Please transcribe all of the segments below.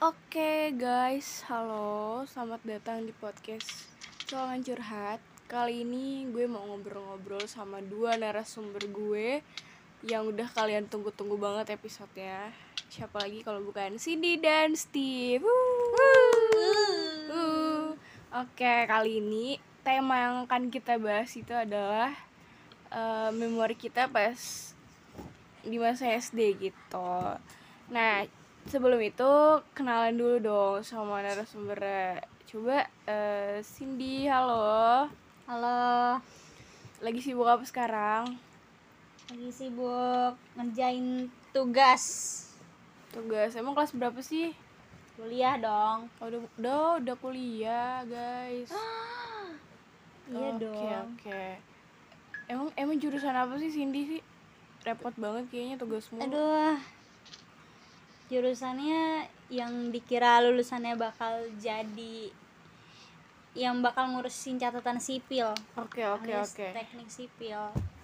Oke guys, halo, selamat datang di podcast Soalan Curhat. Kali ini gue mau ngobrol-ngobrol sama dua narasumber gue Yang udah kalian tunggu-tunggu banget episodenya. Siapa lagi kalau bukan Cindy dan Steve. Oke, kali ini tema yang akan kita bahas itu adalah eh, Memori kita pas di masa SD gitu. Nah, sebelum itu kenalan dulu dong sama narasumbernya. Coba eh, Cindy, halo. Halo, Lagi sibuk apa sekarang? lagi sibuk ngerjain tugas Tugas. Emang kelas berapa sih? kuliah dong. Oh, udah, udah, udah kuliah, guys. Iya Oke, dong. Oke. Emang emang jurusan apa sih Cindy sih? Repot banget kayaknya tugasmu. Aduh, jurusannya yang dikira lulusannya bakal jadi yang bakal ngurusin catatan sipil. Oke, oke, alias oke. Teknik sipil.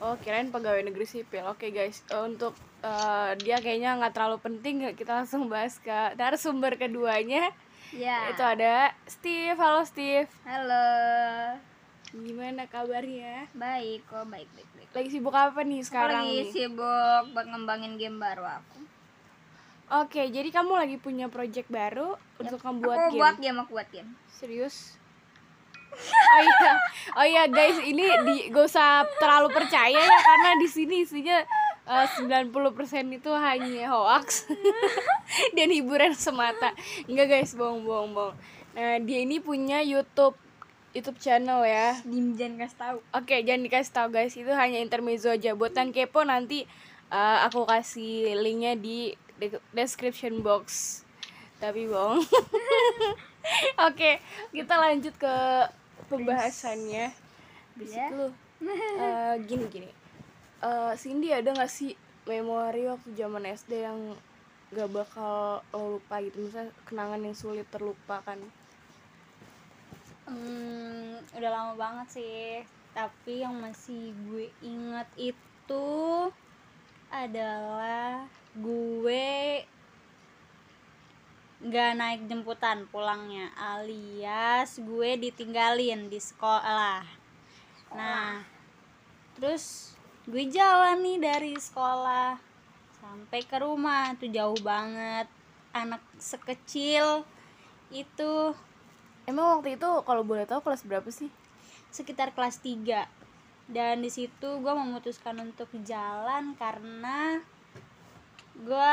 Oh, kirain pegawai negeri sipil. Oke, guys. Eh, Untuk eh, dia kayaknya nggak terlalu penting, kita langsung bahas ke narasumber keduanya. Ya. Itu ada Steve. Halo Steve. Halo. Gimana kabarnya? Baik kok, baik baik baik. Lagi sibuk apa nih Aku sekarang lagi nih? sibuk ngembangin game baru aku. Oke, jadi kamu lagi punya project baru untuk membuat aku game. buat game, aku buat game. Serius? Oh iya, oh iya guys, ini di gak usah terlalu percaya ya karena di sini isinya eh, 90% itu hanya hoax dan hiburan semata. Enggak guys, bohong bohong bohong. Nah, dia ini punya YouTube YouTube channel ya. Dim jangan kasih tahu. Oke, jangan dikasih tahu guys, itu hanya intermezzo aja. Buat yang kepo nanti eh, aku kasih linknya di de- description box. Tapi bohong. Oke, kita lanjut ke pembahasannya. Bisik Ya. lu. Eh, gini gini. Eh, Cindy ada nggak sih memori waktu zaman SD yang gak bakal lo lupa gitu misalnya kenangan yang sulit terlupakan Hmm, udah lama banget sih. Tapi yang masih gue inget itu adalah gue nggak naik jemputan pulangnya alias gue ditinggalin di sekolah. Nah, terus gue jalan nih dari sekolah sampai ke rumah tuh jauh banget. Anak sekecil itu emang waktu itu kalau boleh tahu kelas berapa sih sekitar kelas 3 dan di situ gue memutuskan untuk jalan karena gue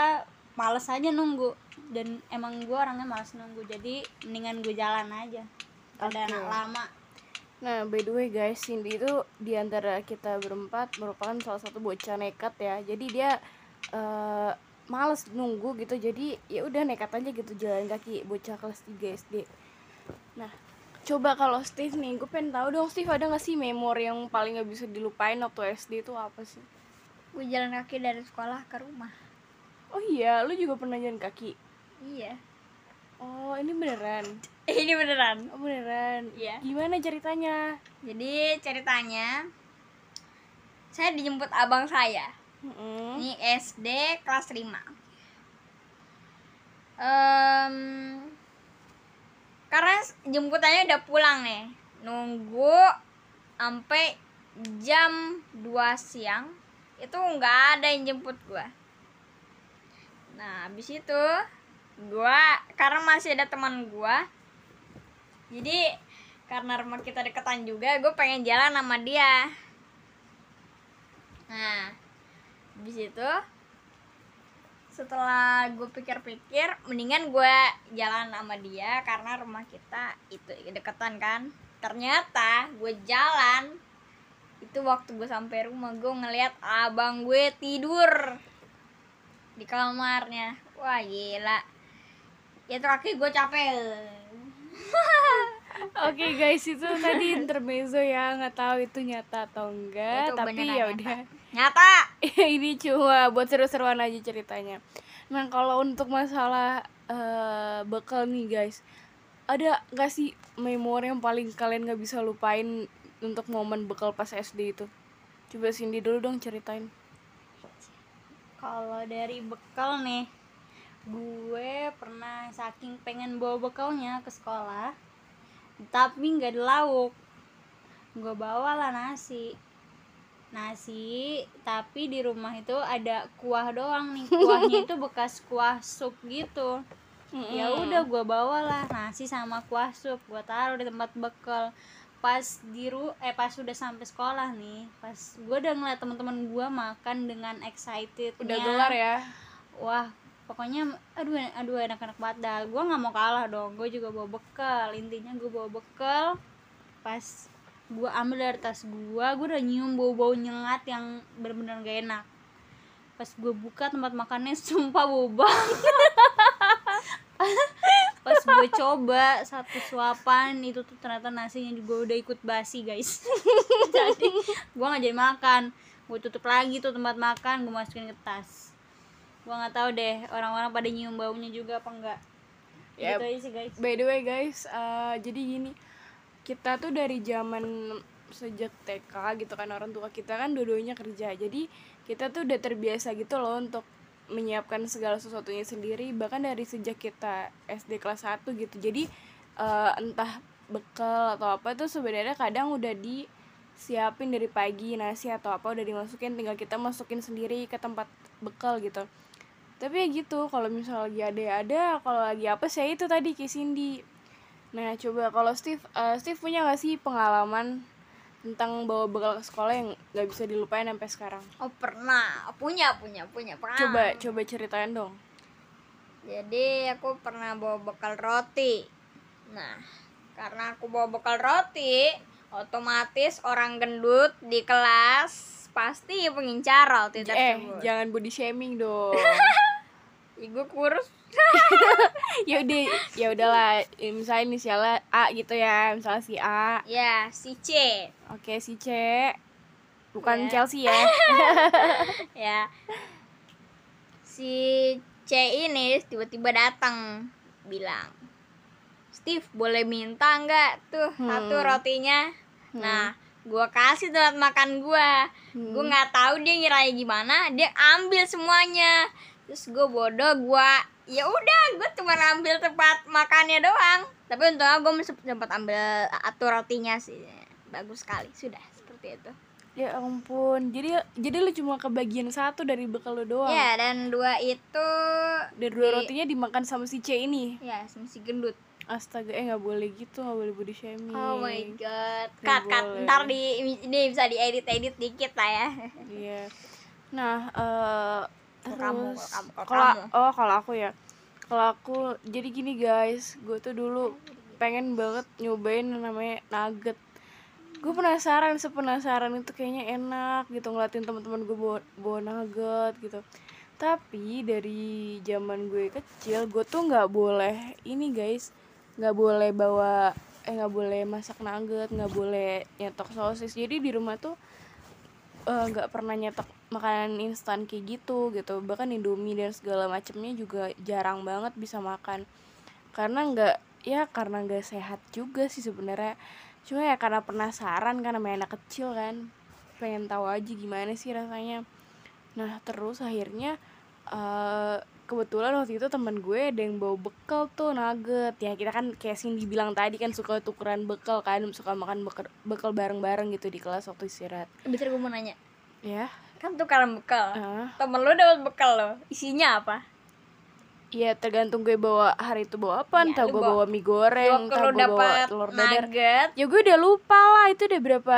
males aja nunggu dan emang gue orangnya males nunggu jadi mendingan gue jalan aja ada Oke. anak lama Nah, by the way guys, Cindy itu di antara kita berempat merupakan salah satu bocah nekat ya. Jadi dia eh males nunggu gitu. Jadi ya udah nekat aja gitu jalan kaki bocah kelas 3 SD. Nah, coba kalau Steve nih, gue pengen tahu dong Steve ada gak sih memori yang paling gak bisa dilupain waktu SD itu apa sih? gue jalan kaki dari sekolah ke rumah Oh iya, lu juga pernah jalan kaki? iya Oh, ini beneran? ini beneran Oh beneran? Iya. Gimana ceritanya? jadi ceritanya saya dijemput abang saya Mm-mm. Ini SD kelas 5 Em, Karena jemputannya udah pulang nih Nunggu sampai jam 2 siang Itu nggak ada yang jemput gua Nah habis itu Gua Karena masih ada teman gua Jadi Karena rumah kita deketan juga Gue pengen jalan sama dia. Nah habis itu setelah gue pikir-pikir mendingan gue jalan sama dia karena rumah kita itu deketan kan. Ternyata gue jalan itu waktu gue sampai rumah gue ngeliat abang gue tidur di kamarnya. Wah gila. Ya kaki gue capek. Oke guys itu tadi intermezzo ya. Nggak tahu itu nyata atau enggak Itu tapi ya udah. Nyata! Ini cuma buat seru-seruan aja ceritanya. Nah kalau untuk masalah eh, bekal nih guys ada nggak sih memori yang paling kalian nggak bisa lupain untuk momen bekal pas SD itu? Coba Cindy dulu dong ceritain. Kalau dari bekal nih gue pernah Nah, saking pengen bawa bekalnya ke sekolah, tapi nggak ada lauk. Gue bawa lah nasi. Nasi, tapi di rumah itu ada kuah doang nih. Kuahnya itu bekas kuah sup gitu. Ya udah gue bawa lah nasi sama kuah sup. Gue taruh di tempat bekal. Pas di ru eh pas udah sampai sekolah nih, pas gue udah ngeliat teman-teman gue makan dengan excited udah gelar ya? Wah pokoknya aduh aduh enak-enak banget. Dah gue nggak mau kalah dong. Gue juga bawa bekal. Intinya gue bawa bekal. Pas gue ambil dari tas gue gue udah nyium bau-bau nyengat yang bener-bener gak enak. Pas gue buka tempat makannya sumpah bau banget gue coba satu suapan itu tuh ternyata nasinya juga udah ikut basi guys. Jadi gue nggak jadi makan. Gue tutup lagi tuh tempat makan gue masukin ke tas. Gue nggak tahu deh orang-orang pada nyium baunya juga apa enggak Ya, gitu aja sih guys. By the way guys eh, jadi gini kita tuh dari zaman sejak TK gitu kan orang tua kita kan dua-duanya kerja. Jadi kita tuh udah terbiasa gitu loh untuk menyiapkan segala sesuatunya sendiri bahkan dari sejak kita SD kelas 1 gitu. Jadi eh, entah bekal atau apa tuh sebenarnya kadang udah disiapin dari pagi nasi atau apa udah dimasukin tinggal kita masukin sendiri ke tempat bekal gitu. Tapi ya gitu kalau misal lagi ada ya ada kalau lagi apa saya itu tadi kayak Cindy. Nah coba kalau Steve eh, Steve punya gak sih pengalaman tentang bawa bekal ke sekolah yang nggak bisa dilupain sampai sekarang. Oh pernah. Punya punya punya. Pernah coba coba ceritain dong. Jadi aku pernah bawa bekal roti. Nah karena aku bawa bekal roti otomatis orang gendut di kelas pasti pengincar roti eh tersebut. jangan body shaming dong gue kurus. Ya udah ya udahlah eh, misalnya inisialnya A gitu ya misalnya si A. Ya si C. Oke si C. Bukan Ya. Chelsea ya. Ya. Si C ini tiba-tiba datang bilang Steve boleh minta nggak tuh satu Hmm. rotinya nah gua kasih tempat makan gua. Hmm. gua nggak tahu dia ngiranya gimana dia ambil semuanya terus gue bodoh gua ya udah gue cuma ambil tempat makannya doang tapi untungnya gue sempat ambil satu rotinya sih bagus sekali sudah seperti itu ya ampun jadi jadi lu cuma kebagian satu dari bekal lu doang Ya, dan dua itu dan dua di- rotinya dimakan sama si C ini ya masih gendut. astaga eh nggak boleh gitu nggak boleh body shaming Oh my god. Nggak Cut cut boleh. ntar di ini bisa diedit-edit dikit lah ya. iya nah eh Kamu, terus kalau kamu, oh kalau aku ya kalau aku jadi gini guys gue tuh dulu pengen banget nyobain namanya nugget. Gue penasaran sepenasaran itu kayaknya enak gitu ngeliatin teman-teman gue bawa, bawa nugget gitu. Tapi dari zaman gue kecil gue tuh nggak boleh ini guys nggak boleh bawa eh nggak boleh masak nugget nggak boleh nyetok sosis. Jadi di rumah tuh eh, nggak pernah nyetok makanan instan kayak gitu gitu. Bahkan indomie dan segala macamnya juga jarang banget bisa makan. Karena nggak ya karena nggak sehat juga sih sebenarnya. Cuma ya karena penasaran karena main anak kecil kan. Pengen tahu aja gimana sih rasanya. Nah terus akhirnya eh kebetulan waktu itu teman gue ada yang bawa bekal tuh nugget. Ya kita kan kayak Cindy bilang tadi kan suka tukeran bekal kan suka makan bekal, bekal bareng-bareng gitu di kelas waktu istirahat. Bentar gue mau nanya. ya Kan tukaran bekal. ah Temen lu dapat bekal lo. Isinya apa? Iya tergantung gue bawa hari itu bawa apa Ya, entah gue bawa- bawa mie goreng entah gue bawa telur dadar nugget. ya gue udah lupa lah itu udah berapa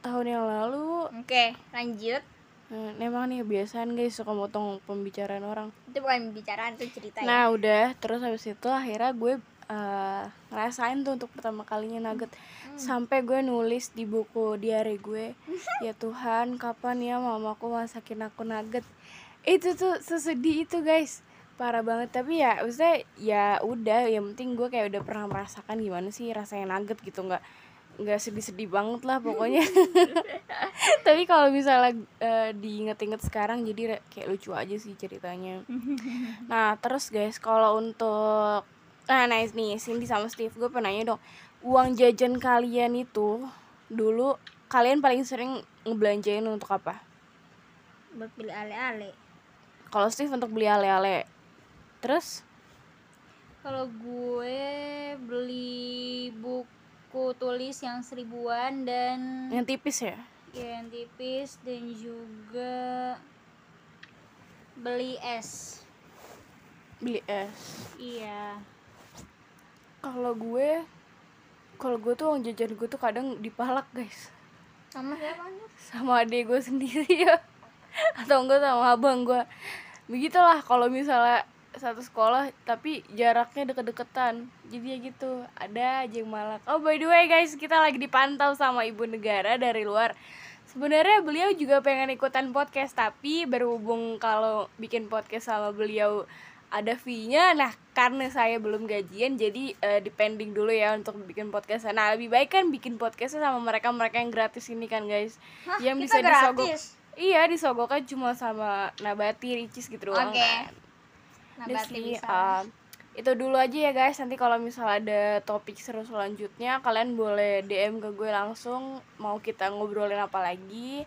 tahun yang lalu Oke, lanjut. nah, emang nih kebiasaan guys suka motong pembicaraan orang Itu bukan pembicaraan itu cerita ya. nah udah terus habis itu akhirnya gue eh, ngerasain tuh untuk pertama kalinya nugget Hmm. Sampai gue nulis di buku diary gue ya Tuhan kapan ya mamaku masakin aku nugget? Itu tuh sesedih itu guys. Parah banget. Tapi ya maksudnya ya udah. Yang penting gue kayak udah pernah merasakan gimana sih rasanya nugget gitu. Nggak nggak sedih-sedih banget lah pokoknya. Tapi kalau misalnya eh, diinget-inget sekarang jadi kayak lucu aja sih ceritanya. Nah terus guys kalau untuk nah nice nih Cindy sama Steve gue penanya dong uang jajan kalian itu dulu kalian paling sering ngebelanjain untuk apa Buat beli ale-ale. kalau Steve untuk beli ale-ale terus Kalau gue beli buku tulis yang seribuan dan yang tipis ya ya, yang tipis dan juga beli es. beli es Iya. kalau gue kalau gue tuh uang jajan gue tuh kadang dipalak guys. Sama siapa sama adik gue sendiri ya. Atau enggak sama abang gue begitulah kalau misalnya satu sekolah tapi jaraknya deket-deketan. Jadi ya gitu ada aja yang malak. Oh by the way guys kita lagi dipantau sama ibu negara dari luar. Sebenarnya beliau juga pengen ikutan podcast tapi berhubung kalau bikin podcast sama beliau ada fee-nya. Nah karena saya belum gajian jadi eh, depending dulu ya untuk bikin podcast. Nah lebih baik kan bikin podcastnya sama mereka mereka yang gratis ini kan guys. Hah, yang bisa disogok gratis? iya disogokkan cuma sama nabati ricis gitu doang Oke. kan. Nah, bisa. um, itu dulu aja ya guys. Nanti kalau misalnya ada topik seru selanjutnya kalian boleh DM ke gue langsung. Mau kita ngobrolin apa lagi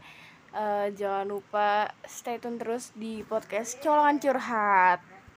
Eh, jangan lupa stay tune terus di podcast colongan curhat